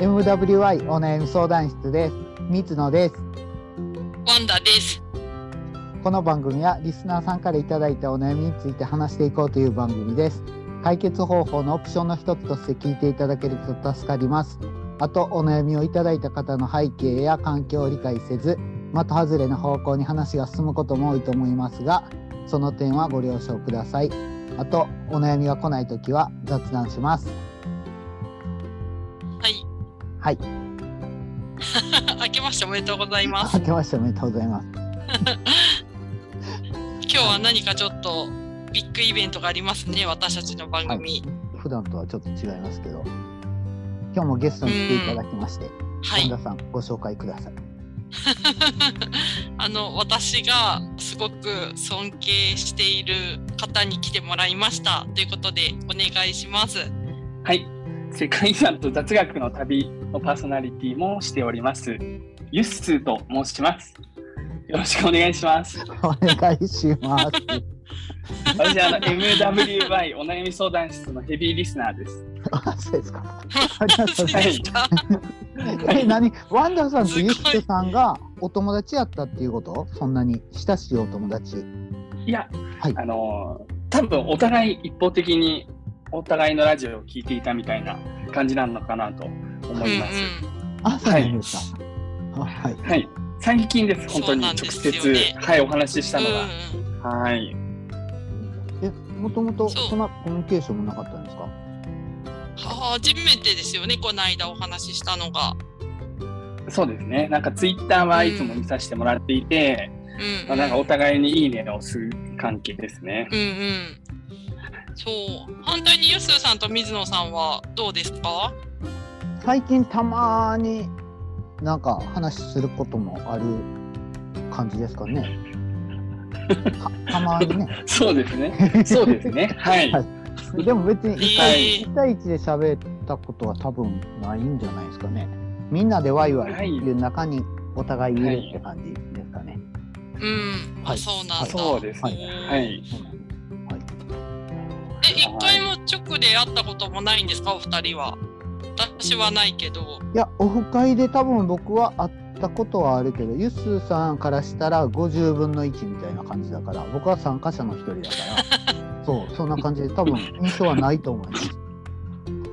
MWI お悩み相談室です。水野です。ワンダです。この番組はリスナーさんからいただいたお悩みについて話していこうという番組です。解決方法のオプションの一つとして聞いていただけると助かります。あと、お悩みをいただいた方の背景や環境を理解せず、的外れな方向に話が進むことも多いと思いますが、その点はご了承ください。あと、お悩みが来ないときは雑談します。はい。はい。明けましておめでとうございます。明けましておめでとうございます。今日は何かちょっとビッグイベントがありますね、私たちの番組。普段とはちょっと違いますけど、今日もゲストに来ていただきまして、はい。本田さんご紹介ください。あの、私がすごく尊敬している方に来てもらいました。ということで、お願いします。はい。世界遺産と雑学の旅のパーソナリティもしております。ユッスーと申します。よろしくお願いします。お願いします。私はあの MWY お悩み相談室のヘビーリスナーです。あ、そうですか。ありがとうございます。え、何？ワンダーさんとユッスさんがお友達やったっていうこと？そんなに親しいお友達？いや、はいあのー多分お互い一方的にお互いのラジオを聞いていたみたいな感じなのかなと思うんいます。あ、そうなんですか。あはい。はい。最近です、本当に直ですよね接、はい、お話ししたうん。のうんが。はい。え、もともとそんなコミュニケーションもなかったんですか？初めてですよね、この間お話ししたのが。そうですね。なんかツイッターはいつも見させてもらっていて、うん、まあ、なんかお互いにいいねを押す関係ですね。うんうん。そう。反対にユッスーさんと水野さんはどうですか？最近たまになんか話することもある感じですかね。た たまにね。そうですね。そうですね。はい。はいでも別に1え対ー一対一で喋ったことは多分ないんじゃないですかね。みんなでワイワイいう中にお互いいるって感じですかね。うん。あ、はいそうなんだ。そうですね。はい。一回も直で会ったこともないんですか、お二人は。私はないけど。いや、オフ会で多分僕は会ったことはあるけど、ユスさんからしたら50分の1みたいな感じだから、僕は参加者の一人だから、そう、そんな感じで多分印象はないと思います。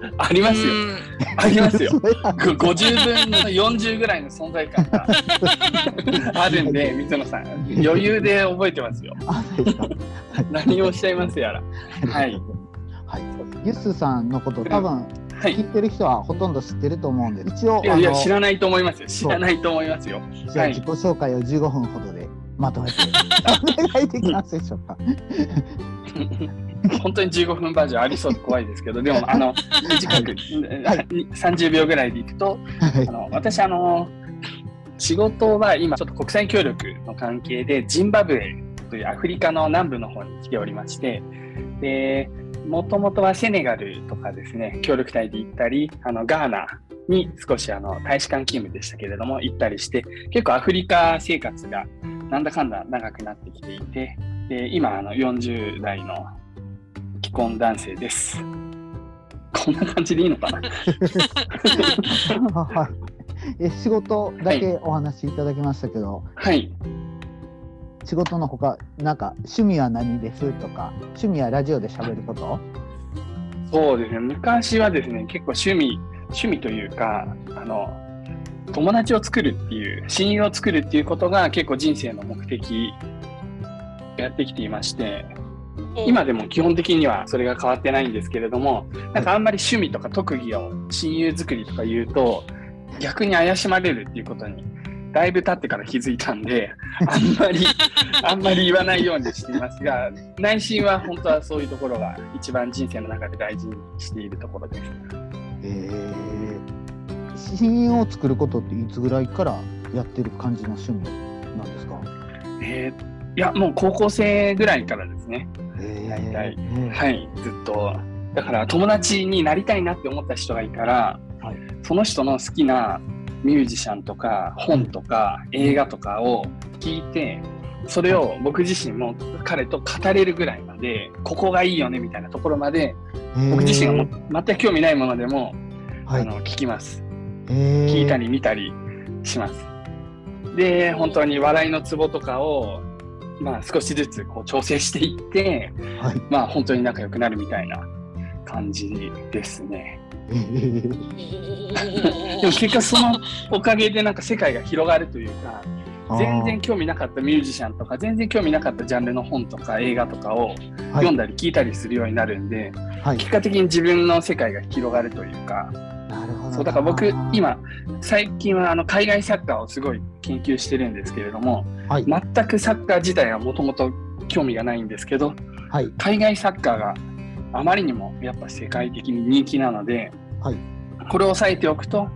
ありますよ。うんありますよ。それはご50分の40ぐらいの存在感が あるんで、水野さん、余裕で覚えてますよ。何をおっしゃいますやら。はい。はい。ユスさんのこと多分はい。聞いてる人はほとんど知ってると思うんで、一応、いや知らないと思いますよ。知らないと思いますよ。はいじゃあ自己紹介を15分ほどでまとめてお願いできますでしょうか。本当に15分バージョンありそうで怖いですけど、でも、あの、短く、はい。30秒ぐらいでいくと、はいあの私、あの、仕事は今、ちょっと国際協力の関係で、ジンバブエというアフリカの南部の方に来ておりまして、で、もともとはセネガルとかですね、協力隊で行ったり、あのガーナに少しあの大使館勤務でしたけれども、行ったりして、結構アフリカ生活がなんだかんだ長くなってきていて、で今あの40代の既婚男性です。こんな感じでいいのかな？はい。え仕事だけお話しいただきましたけど、はい。仕事のほかなんか趣味は何ですとか趣味はラジオで喋ること？そうですね。昔はですね、結構趣味、趣味というか、あの、友達を作るっていう、親友を作るっていうことが結構人生の目的やってきていまして、今でも基本的にはそれが変わってないんですけれども、なんかあんまり趣味とか特技を親友作りとか言うと、逆に怪しまれるっていうことに、だいぶ経ってから気づいたんで、あんまり、あんまり言わないようにしていますが、内心は本当はそういうところが一番人生の中で大事にしているところです。えー、親友を作ることっていつぐらいからやってる感じの趣味なんですか？えーいや、もう高校生ぐらいからですね。え大体。ーはい、ずっと。だから友達になりたいなって思った人がいたら、はい。その人の好きなミュージシャンとか本とか映画とかを聞いて、それを僕自身も彼と語れるぐらいまで、ここがいいよねみたいなところまで、僕自身がも全く興味ないものでも、はい。あの聞きます。聞いたり見たりします。で、本当に笑いのツボとかを、まあ少しずつこう調整していって、はい。まあ本当に仲良くなるみたいな感じですね。えーでも結果そのおかげでなんか世界が広がるというか、全然興味なかったミュージシャンとか、全然興味なかったジャンルの本とか映画とかをはい読んだり聞いたりするようになるんで、はい。結果的に自分の世界が広がるというか。そうだから僕今最近はあの海外サッカーをすごい研究してるんですけれどもはい。全くサッカー自体はもともと興味がないんですけどはい。海外サッカーがあまりにもやっぱ世界的に人気なので、はいこれを押さえておくと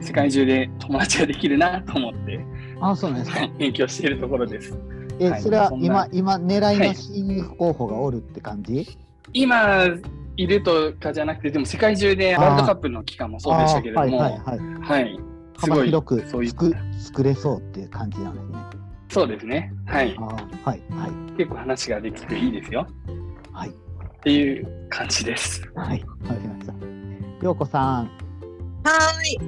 世界中で友達ができるなと思ってあ、そうなんですか。勉強しているところです。え、はいそれは今、今、狙いのはい新入候補がおるって感じ、今いるとかじゃなくてでも世界中でワールドカップの期間もそうでしたけれども、はいはいはい。はい、すごい幅広くそういう作れそうっていう感じなんですね。そうですね。はいはいはい結構話ができていいですよ。はいっていう感じです。はい。わかりました。ようこさん、はーい、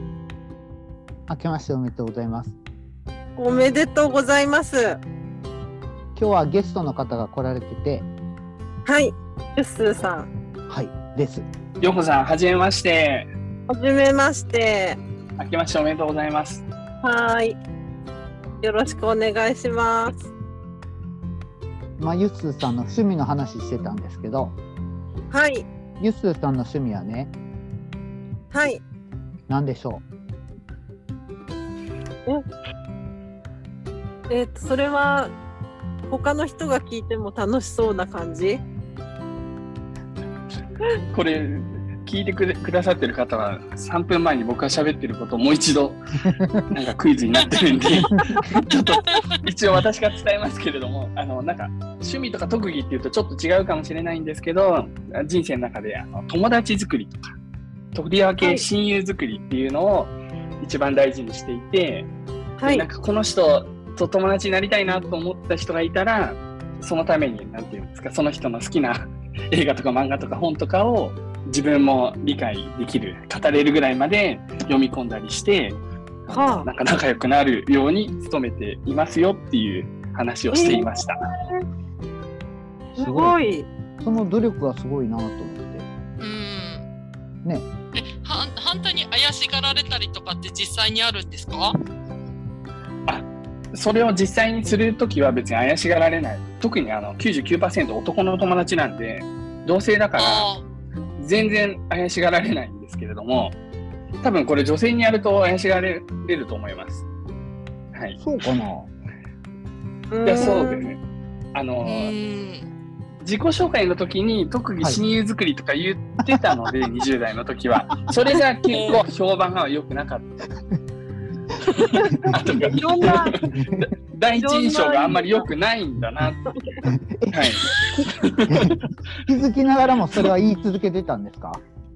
明けましておめでとうございます。おめでとうございます。今日はゲストの方が来られてて、はい、ユッスーさん、はい、です。ようこさん、はじめまして。はじめまして。明けましておめでとうございます。はーい、よろしくお願いします。まあ、ユッスーさんの趣味の話してたんですけど、はい、ユッスーさんの趣味はね、はい、何でしょえ？っ、と、それは。他の人が聞いても楽しそうな感じ？これ、聞いてくれくださってる方は、3分前に僕が喋ってることをもう一度、なんかクイズになってるんで、ちょっと一応私が伝えますけれども、あの、なんか、趣味とか特技っていうとちょっと違うかもしれないんですけど、人生の中であの友達作りとか、とりわけはい。親友作りっていうのを一番大事にしていて、はい。なん、かこの人と友達になりたいなと思った人がいたらそのためになんていうんですかその人の好きな映画とか漫画とか本とかを自分も理解できる語れるぐらいまで読み込んだりして、はあなんか仲良くなるように努めていますよっていう話をしていました。う。すごい。その努力がすごいなと思って。うん。ね。え、は反対に怪しがられたりとかって実際にあるんですか？それを実際にするときは別に怪しがられない。特にあの99%男の友達なんで同性だからあ全然怪しがられないんですけれども、多分これ女性にやると怪しがられると思います。はい。そうかな。いや、そうですね。ああ。のう、ん。自己紹介の時に特技親友作りとか言ってたので、20代の時は。それが結構評判が良くなかった。あ といろんな。第一印象があんまり良くないんだなって。はい。気づきながらもそれは言い続けてたんですか？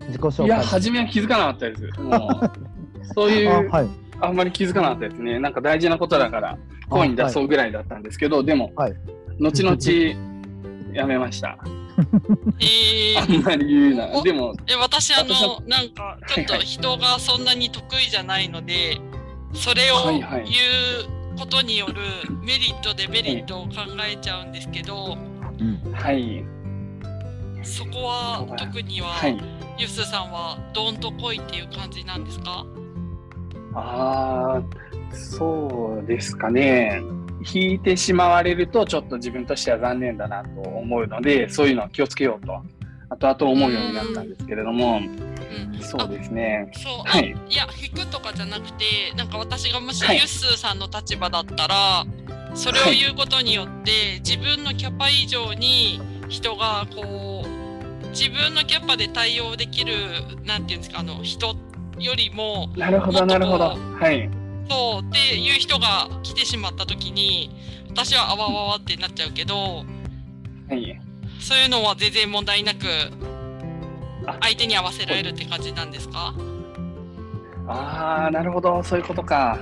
自己紹介。いや、初めは気づかなかったです。もう、そういう、あはい。あんまり気づかなかったですね。なんか大事なことだから、声に出そうぐらいだったんですけど、でも、はい後々、やめました。えあー、んまり言うな。おでも、え私あ私のなんかちょっと人がそんなに得意じゃないので、それを言うことによるメリットデメリットを考えちゃうんですけど、うん。はい。そこは特には、はい。ユスさんはどんと来いっていう感じなんですか？ああ、そうですかね。引いてしまわれると、ちょっと自分としては残念だなと思うので、そういうのは気をつけようと、後々思うようになったんですけれども、うん、そうですね。そう、はいあいや引くとかじゃなくてなんか私がもしはいユッスーさんの立場だったら、それを言うことによって、自分のキャパ以上に人がこう自分のキャパで対応できるなんていうんですかあの人よりもなるほど、なるほど。はい。そうっていう人が来てしまった時に私はあわわわってなっちゃうけどはい。そういうのは全然問題なくあ相手に合わせられるって感じなんですか？ああ、なるほど、そういうことか。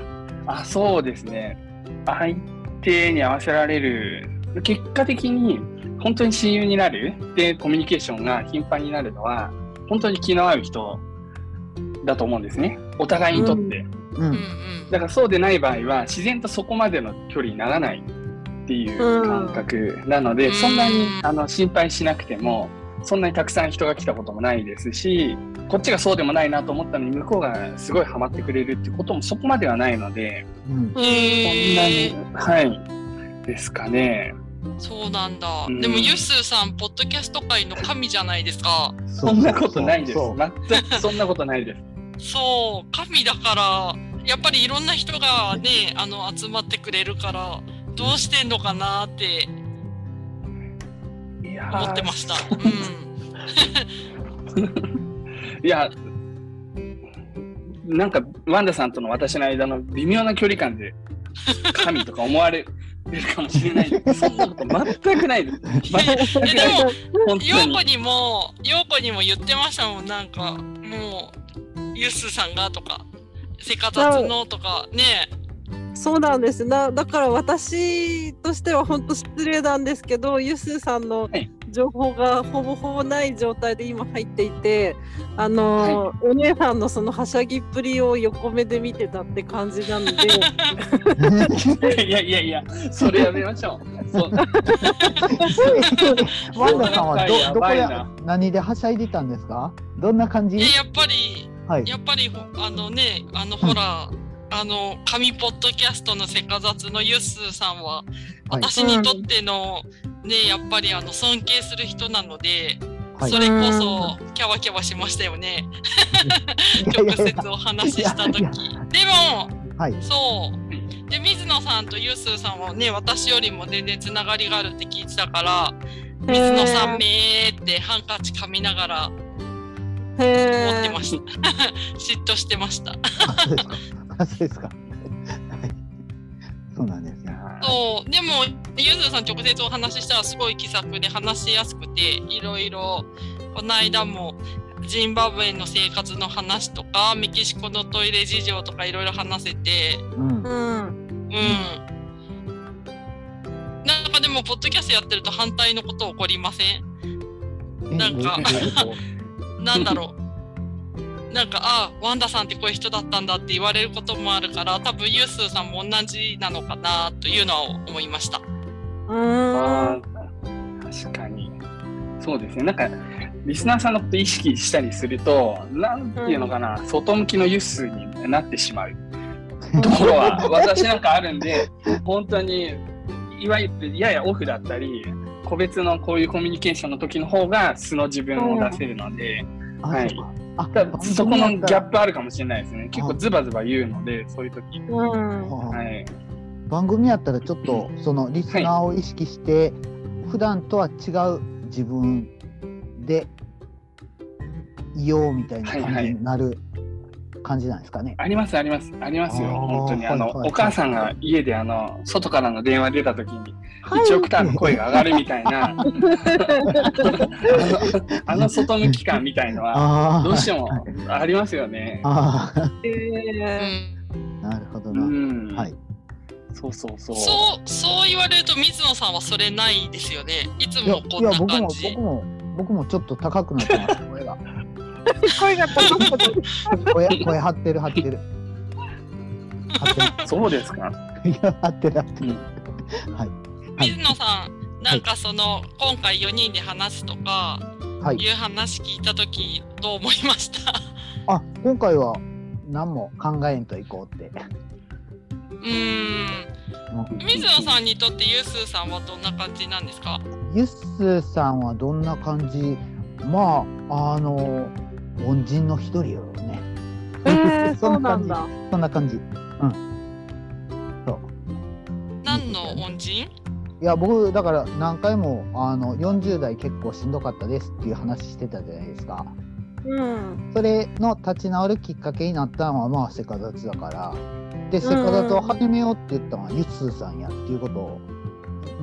あ、そうですね。相手に合わせられる。結果的に本当に親友になるでコミュニケーションが頻繁になるのは本当に気の合う人だと思うんですね。お互いにとって。ううんうんん。だからそうでない場合は自然とそこまでの距離にならないっていう感覚なので、うんそんなにあの心配しなくてもそんなにたくさん人が来たこともないですしこっちがそうでもないなと思ったのに向こうがすごいハマってくれるっていうこともそこまではないのでうん。そんなへにはいですかね。ーそうなんだ。うんでもユッスーさんポッドキャスト界の神じゃないですか。そんなことないです。全くそんなことないです。そう神だからやっぱりいろんな人がねあの集まってくれるからどうしてんのかなって思ってました。うん。いや、なんか、ワンダさんとの私の間の微妙な距離感で、神とか思われるかもしれないです。そんなこと全くないです。全くえでも本当に陽子。にも陽子にも言ってましたもんなんかもうユッスーさんがとかせかざつのとかねそうなんです。なだから私としては本当失礼なんですけどゆすーさんのはい。情報がほぼほぼない状態で今入っていてあのーお姉さんのそのはしゃぎっぷりを横目で見てたって感じなので。いやいやいや、それやめましょう。そうワンダさんはやどどこでばいな。何ではしゃいでたんですか？どんな感じ？えやっぱりはい。やっぱりほあのねあのほらあの神ポッドキャストのせかざつのユッスーさんははい。私にとってのねやっぱりあの尊敬する人なのではい。それこそキャワキャワしましたよね。直接お話しした時。でもはい。そう。で、水野さんとユースーさんはね、私よりも全然つながりがあるって聞いてたから、水野さんめーってハンカチ噛みながら思へってました。嫉妬してました。あそうですか。あそうですか。はい。そうなんですね。そう。でも、ユースーさん直接お話ししたらすごい気さくで話しやすくて、いろいろ、この間も、ジンバブエの生活の話とか、メキシコのトイレ事情とかいろいろ話せて、うん。うんうん。なんかでも、ポッドキャストやってると反対のこと起こりません？なんかなんだろう。なんか、あワンダさんってこういう人だったんだって言われることもあるから、多分ユースーさんも同じなのかなというのは思いました。うんあー確かに。そうですね。なんか、リスナーさんのこと意識したりすると、なんていうのかな、外向きのユッスーになってしまう ところは、私なんかあるんで、本当に、いわゆるややオフだったり、個別のこういうコミュニケーションの時の方が素の自分を出せるので、あ、はい。あ、そこのギャップ。プあるかもしれないですね。結構ズバズバ言うので、そういう時。うんはい。番組やったらちょっとそのリスナーを意識して、普段とは違う自分でいようみたいな感じになる感じなんですかね？ありますありますありますよ本当にあの、はいはいはいお母さんが家であの外からの電話出た時にはい1オクターブ声が上がるみたいな、あのあの外向き感みたいのは。どうしてもありますよね。なるほどうな。ん、はい。そうそうそう。そう、そう言われると水野さんはそれないですよね。いつもこんいや僕もな感じ。僕も僕もちょっと高くなってます声が。ー 声が高くなる声声張ってる張ってる。張ってそうですか。る。いや張ってる張ってる。はいはい水野さん、なんかその、今回4人で話すとかはい。いう話聞いたとき、どう思いました？あ今回は何も考えんといこうって。うーん。水野さんにとってユースーさんはどんな感じなんですか？ユッスさんはどんな感じ？まああの恩人の一人よね。えー、そうなんだ。そんな感じ。うん。そう。何の恩人？いや僕だから何回もあの40代結構しんどかったですっていう話してたじゃないですか。うん。それの立ち直るきっかけになったのはまあセカザツだから。でセカザツを始めようって言ったのはユッスーさんやっていうことを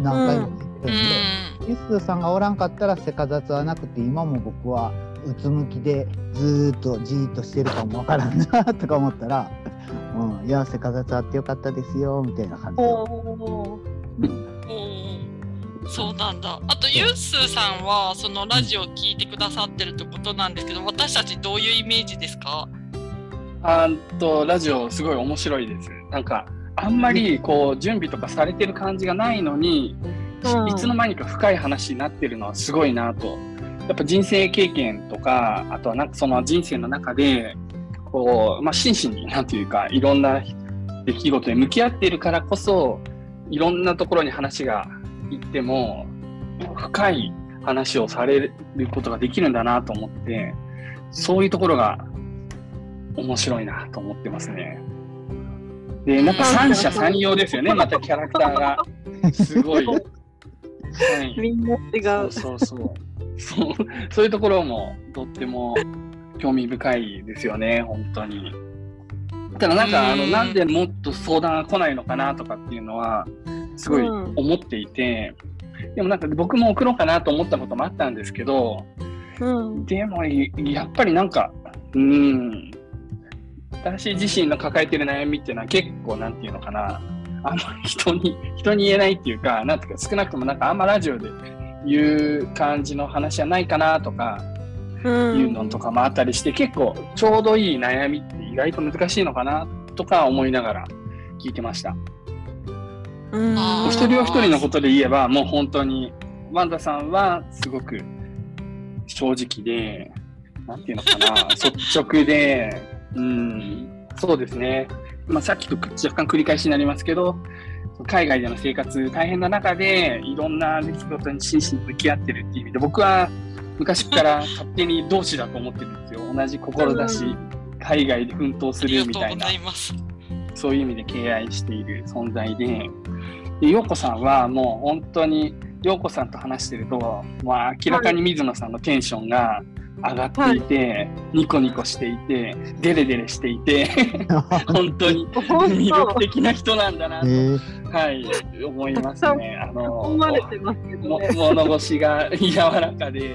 何回も言ってるんうで。ん。ユッスーさんがおらんかったらセカザツはなくて今も僕はうつむきでずーっとじーっとしてるかもわからんなとか思ったら「うん、いやセカザツあってよかったですよ」みたいな感じで、おそうなんだ。あと、ユースーさんは、そのラジオを聞いてくださってるってことなんですけど、私たちどういうイメージですか？さんとラジオすごい面白いです。なんか、あんまりこう準備とかされてる感じがないのに、うんいつの間にか深い話になってるのはすごいなと。やっぱ人生経験とか、あとはなんかその人生の中で、こう、まあ、真摯に、なんていうか、いろんな出来事に向き合っているからこそ、いろんなところに話がいっても、深い話をされることができるんだなと思って、そういうところが面白いなと思ってますね。で、なんか三者三様ですよね、またキャラクターが。すごい。はい、みんな違う。そうそうそう。そう そういうところもとっても興味深いですよね、本当に。ただなんか、あの、うんなんでもっと相談が来ないのかなとかっていうのは、すごいうん思っていて、でもなんか僕も送ろうかなと思ったこともあったんですけど、うん。でもいやっぱりなんか、うん、私自身の抱えてる悩みっていうのは結構なんていうのかな、あんまり人に、人に言えないっていうか、なんていうか少なくともなんかあんまラジオで言う感じの話じゃないかなとか、うん。いうのとかもあったりして、結構ちょうどいい悩みって意外と難しいのかなとか思いながら聞いてました。お一人お一人のことで言えば、もう本当に、ワンダさんはすごく正直で、なんていうのかな、率直で、うん、そうですね。まあ、さっきと若干繰り返しになりますけど、海外での生活大変な中で、いろんな出来事に真摯に向き合ってるっていう意味で、僕は昔から勝手に同志だと思ってるんですよ。同じ志、う海外で奮闘するみたいなざいます。そういう意味で敬愛している存在で、で陽子さんはもう本当に、陽子さんと話してると、まあ、明らかに水野さんのテンションが上がっていて、ニコニコしていて、デレデレしていて、本当に本魅力当。的な人なんだなと、えーはい、思いますね。あの思われてますけどもね。物腰が柔らかで、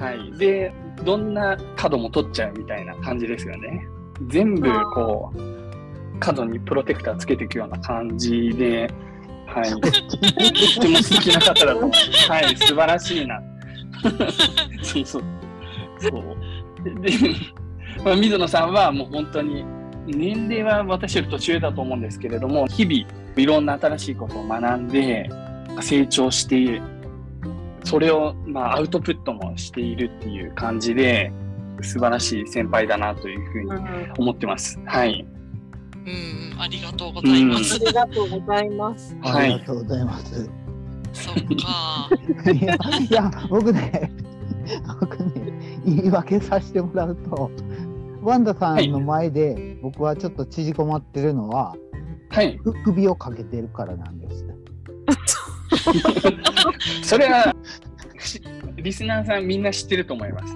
はい。で、どんな角も取っちゃうみたいな感じですよね。全部こう、角にプロテクターつけていくような感じで、はい。とっても素敵な方だと思います。はい、素晴らしいな。そうそう。そう。で、まあ、水野さんはもう本当に、年齢は私より年上だと思うんですけれども、日々いろんな新しいことを学んで、成長して、それをまあアウトプットもしているっていう感じで、素晴らしい先輩だなというふうにうん思ってます。はい。うん、ありがとうございます。ありがとうございます。ありがとうございます。そっか。いや、いや僕ね、僕ね、言い訳させてもらうと、ワンダさんの前で僕はちょっと縮こまってるのは、はい。ふ首をかけてるからなんです。それは、しリスナーさんみんな知ってると思います。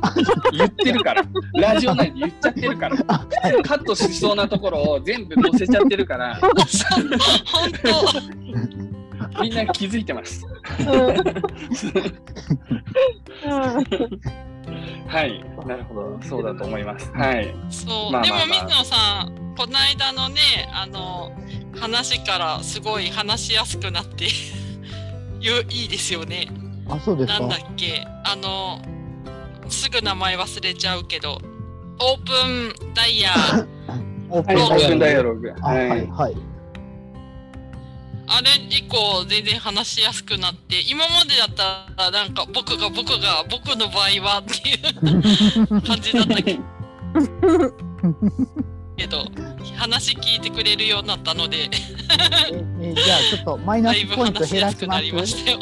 言ってるから。ラジオ内で言っちゃってるから。あカットしそうなところを全部載せちゃってるから。みんな気づいてます。はい。なるほど。そうだと思います。はい。そう、まあまあまあでも水野さん、この間のね、あの話からすごい話しやすくなって ゆいいですよね。あ、そうですか？なんだ。っけ、あのすぐ名前忘れちゃうけど、オープンダイヤー、オープはい。オープンダイアロログ。あ、はい、はい。あれ以降全然話しやすくなって、今までだったらなんか僕が僕が僕の場合はっていう 感じだった けど、話聞いてくれるようになったので。ええじゃあちょっとマイナスポイント減らしまやすくなりますしたよ。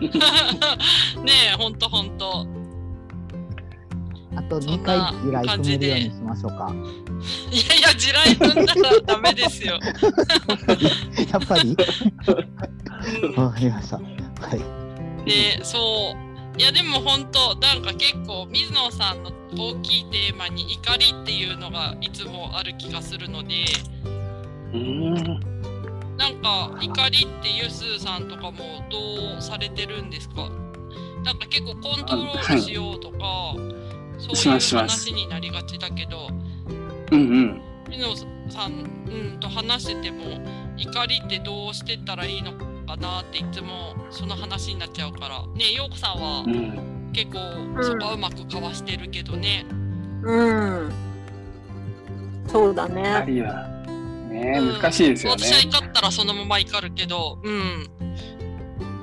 ねえ、ほんとほんと。あと2そんな回依頼組めるようにしましょうか。いやいや、地雷踏んだらダメですよ。やっぱりうん わかりました。はい。で、そう。いや、でも本当なんか結構、水野さんの大きいテーマに怒りっていうのがいつもある気がするので、ん。なんか怒りってユスさんとかもどうされてるんですか？なんか結構コントロールしようとか、しそういうますします話になりがちだけど、うんうん。水野さん、うん、と話してても怒りってどうしてったらいいのかなっていつもその話になっちゃうからね陽子さんはうん。結構そこはうまくかわしてるけどね、うん。そうだあね。りは。ねうん難しいですよね。私は怒ったらそのまま怒るけど、うん。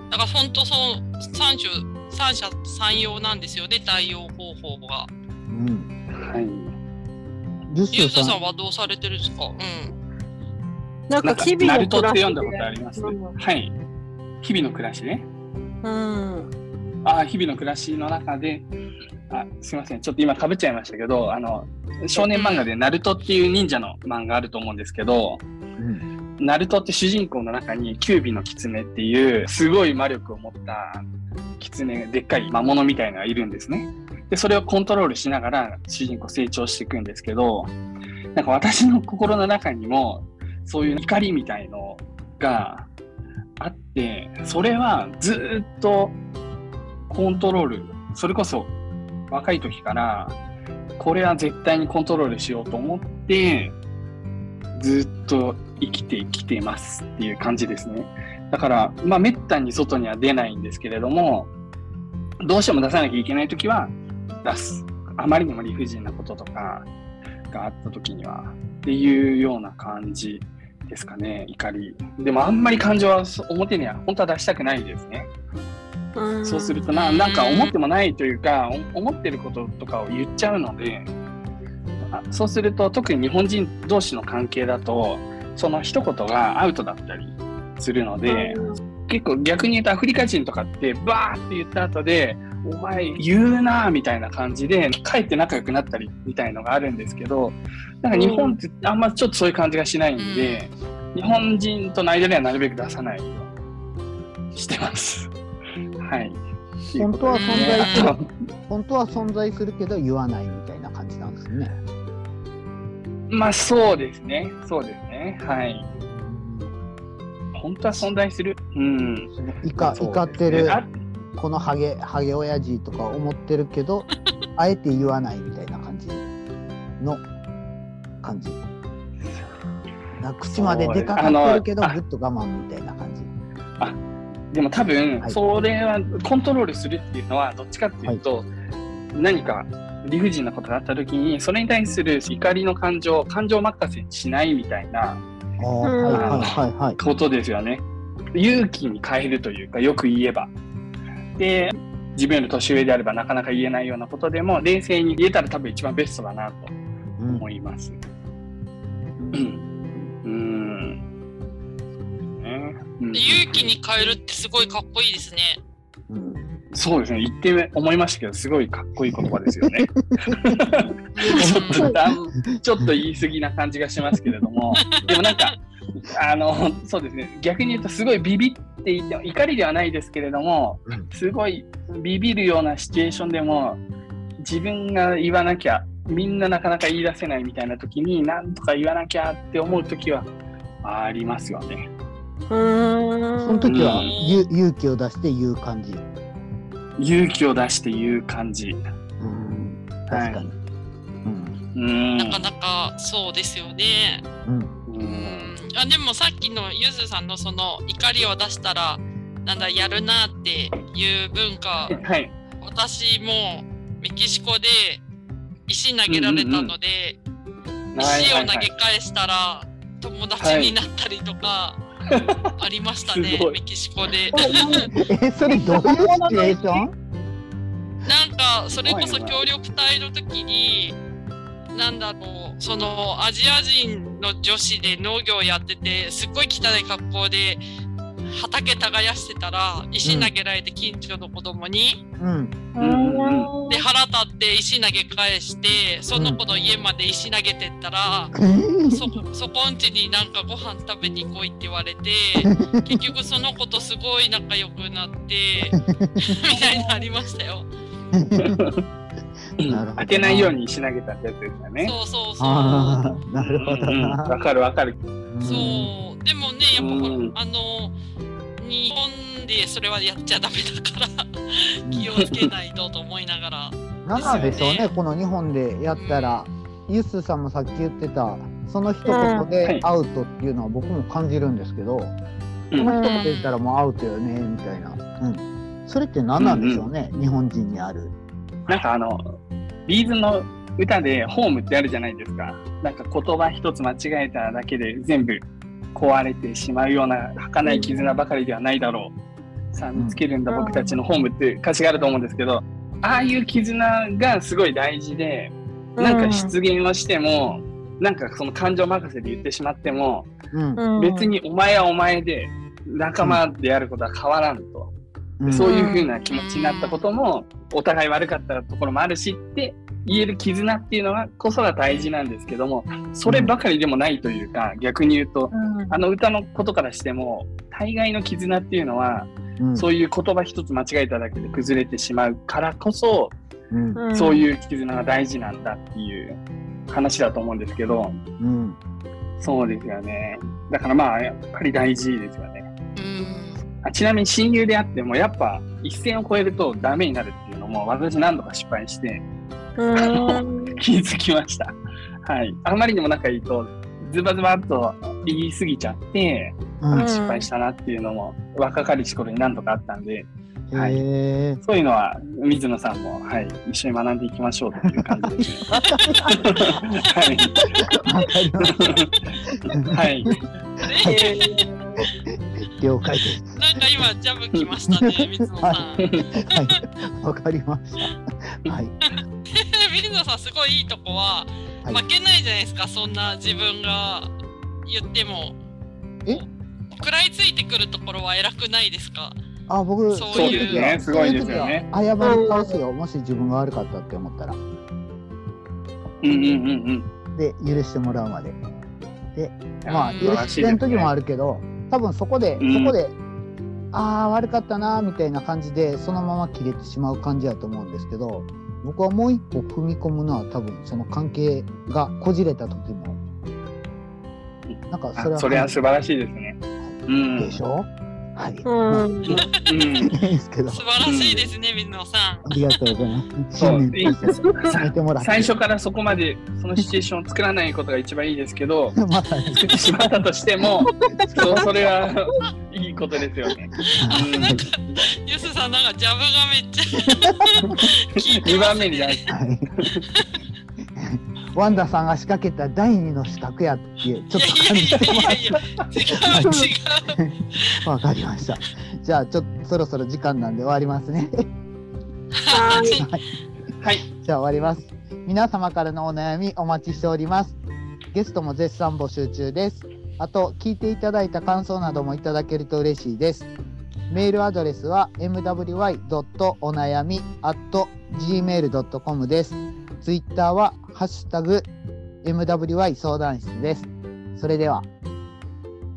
だから本当そう、三種、三者三様なんですよね、対応方法が。うん。はい。ゆうさん、とさんはどうされてるんですか？うん。なんかか日々ナルトの暮らしって読んだことあります？うんはい。日々の暮らしね。うん。あ日々の暮らしの中で、あすみません、ちょっと今かぶっちゃいましたけど、あの少年漫画でナルトっていう忍者の漫画あると思うんですけど、うん。ナルトって主人公の中にキュービの狐っていうすごい魔力を持った狐、でっかい魔物みたいなのがいるんですね。で、それをコントロールしながら主人公成長していくんですけど、なんか私の心の中にもそういう怒りみたいのがあって、それはずーっとコントロール、それこそ若い時から、これは絶対にコントロールしようと思って、ずっと生きてきてますっていう感じですね。だから、まあ、めったに外には出ないんですけれども、どうしても出さなきゃいけないときは出す。あまりにも理不尽なこととかがあったときには、っていうような感じですかね、怒り。でも、あんまり感情はそ表には本当は出したくないですね。うんそうするとな、なんか思ってもないというか、お思ってることとかを言っちゃうので、あそうすると特に日本人同士の関係だと、その一言がアウトだったりするので、結構逆に言うとアフリカ人とかってバーって言った後で、お前言うなみたいな感じで、かえって仲良くなったりみたいのがあるんですけど、なんか日本ってあんまちょっとそういう感じがしないんで、日本人との間ではなるべく出さないようにしてます。はい。本当は存在するあ、本当は存在するけど言わないみたいな感じなんですね。まあそうですね。そうですね。はい。本当は存在する。うん。怒ってるあこのハゲハゲ親父とか思ってるけどあえて言わないみたいな感じの感じ。な口まで出かかってるけどぐっと我慢みたいな感じ。でも多分は、いそれはコントロールするっていうのは、どっちかっていうと、何か理不尽なことがあった時に、それに対する怒りの感情、感情任せにしないみたいなああはいはいはいはい。ことですよね。勇気に変えるというか、よく言えば。で、自分より年上であればなかなか言えないようなことでも、冷静に言えたら多分一番ベストだなとうん思います。うん。うん。ねうんで勇気に変えるってすごいかっこいいですね。うんそうですね、言って思いましたけど、すごいかっこいい言葉ですよね。ちょっとちょっと言い過ぎな感じがしますけれども、でもなんか、あの、そうですね、逆に言うと、すごいビビっていて、怒りではないですけれどもうん、すごいビビるようなシチュエーションでも、自分が言わなきゃ、みんななかなか言い出せないみたいな時に、なんとか言わなきゃって思う時はありますよね。うーん。その時はうんゆ勇気を出して言う感じ。勇気を出して言う感じ。うん確かに。なかなかそうですよね。うんううんん、あでもさっきのゆずさんのその怒りを出したらなんだやるなっていう文化はい。私もメキシコで石投げられたので、石を投げ返したら友達になったりとかありましたね、メキシコで。えそれどういうシチュエーション？なんかそれこそ協力隊の時になんだろうそのアジア人の女子で農業やっててすっごい汚い格好で畑耕してたら石投げられて近所の子供に、うん。うんで腹立って石投げ返してその子の家まで石投げてったら、そこそこんちになんかご飯食べに来いって言われて 結局その子とすごい仲良くなって みたいなのありましたよ。なるほど当てないようにし投げたってやつですよね。そうそうそう。なるほどうんうんかるわかる。うんそうでもねやっぱほら、うん。あの日本でそれはやっちゃダメだから気をつけないとと思いながら。なんでしょうね。この日本でやったら、ユッスーさんもさっき言ってたその一言はでい。アウトっていうのは僕も感じるんですけど、うん。この一言言ったらもうアウトよねみたいな、うん、それって何なんでしょうね、日本人にある。なんかあの、ビーズの歌でホームってあるじゃないですか。なんか言葉一つ間違えただけで全部壊れてしまうような儚い絆ばかりではないだろう。さあ見つけるんだうん僕たちのホームって歌詞があると思うんですけど、ああいう絆がすごい大事で、なんか失言をしても、なんかその感情任せで言ってしまっても、別にお前はお前で仲間であることは変わらんと。うんそういう風な気持ちになったことも、お互い悪かったところもあるしって言える絆っていうのはこそが大事なんですけども、そればかりでもないというか、逆に言うと、うん。あの歌のことからしても、大概の絆っていうのは、うん。そういう言葉一つ間違えただけで崩れてしまうからこそ、そういう絆が大事なんだっていう話だと思うんですけど、うん。そうですよね。だからまあ、やっぱり大事ですよね。うん。あちなみに親友であっても、やっぱ一線を越えるとダメになるっていうのも、私何度か失敗してうん気づきました。はい。あまりにも仲いいと、ズバズバっと言い過ぎちゃって、うんん失敗したなっていうのも、若かりし頃に何度かあったんで、はいそういうのは水野さんも、はい、一緒に学んでいきましょうという感じですね。はい。はい。了解ですなんか今ジャブ来ましたね、水野さん。はいわかりましたはい水野さんすごいいいとこは、はい。負けないじゃないですかそんな自分が言っても。え？食らいついてくるところは偉くないですか？あ僕そういう。そうですねすごいですよね。謝り倒すよもし自分が悪かったって思ったら。うんうんうんで許してもらうまで。でうん。まあ許してん時もあるけど多分そこで、うん。そこでああ悪かったなみたいな感じでそのまま切れてしまう感じやと思うんですけど僕はもう一歩踏み込むのは多分その関係がこじれた時もなんかそれはあそれは素晴らしいですね。うん。でしょ？はい、うまあん。ですけど素晴らしいですね、水野さん。ありがとうございますそう信念として決めてもらって最初からそこまでそのシチュエーションを作らないことが一番いいですけど、作ってしまったとしても、そうそれはいいことですよね。うん。なん。か、ユスさん、なん。かジャブがめっちゃ効いて2ます番目に大ね。事。はいワンダさんが仕掛けた第二の仕掛けやっていうちょっと感じてもらっいやいやいやいや、違う違う。たわかりましたじゃあちょっとそろそろ時間なんで終わりますねはいはい。じゃあ終わります。皆様からのお悩みお待ちしております。ゲストも絶賛募集中です。あと、聞いていただいた感想などもいただけると嬉しいです。メールアドレスは mwy.onayami.gmail.com です。ツイッターはハッシュタグ MWY 相談室です。それでは、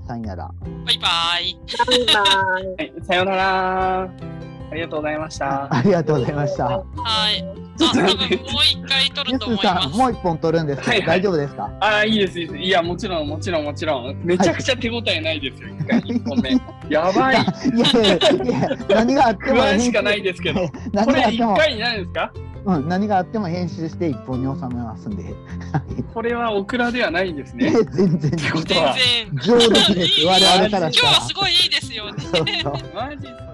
さよなら。バイバイ。バイバイはい、さようなら。ありがとうございました。ありがとうございました。はい。あ、多分もう一回撮ユると思います。スさん、もう一本取るんですか、はいはい大丈夫ですか？ああ、いいです、いいです。いや、もちろん、もちろん、もちろん。めちゃくちゃ手応えないですよ、一回1本目。やばい。いやいやいや、何があっても不安しかないですけど。何これがあっても1回になるんですか？うん、何があっても編集して一本に収めますんで。は いこれはオクラではないんですね。全然ってこと全は然。上出来です。我々から今日したら。はすごいいいですよね。そうそうマジっすか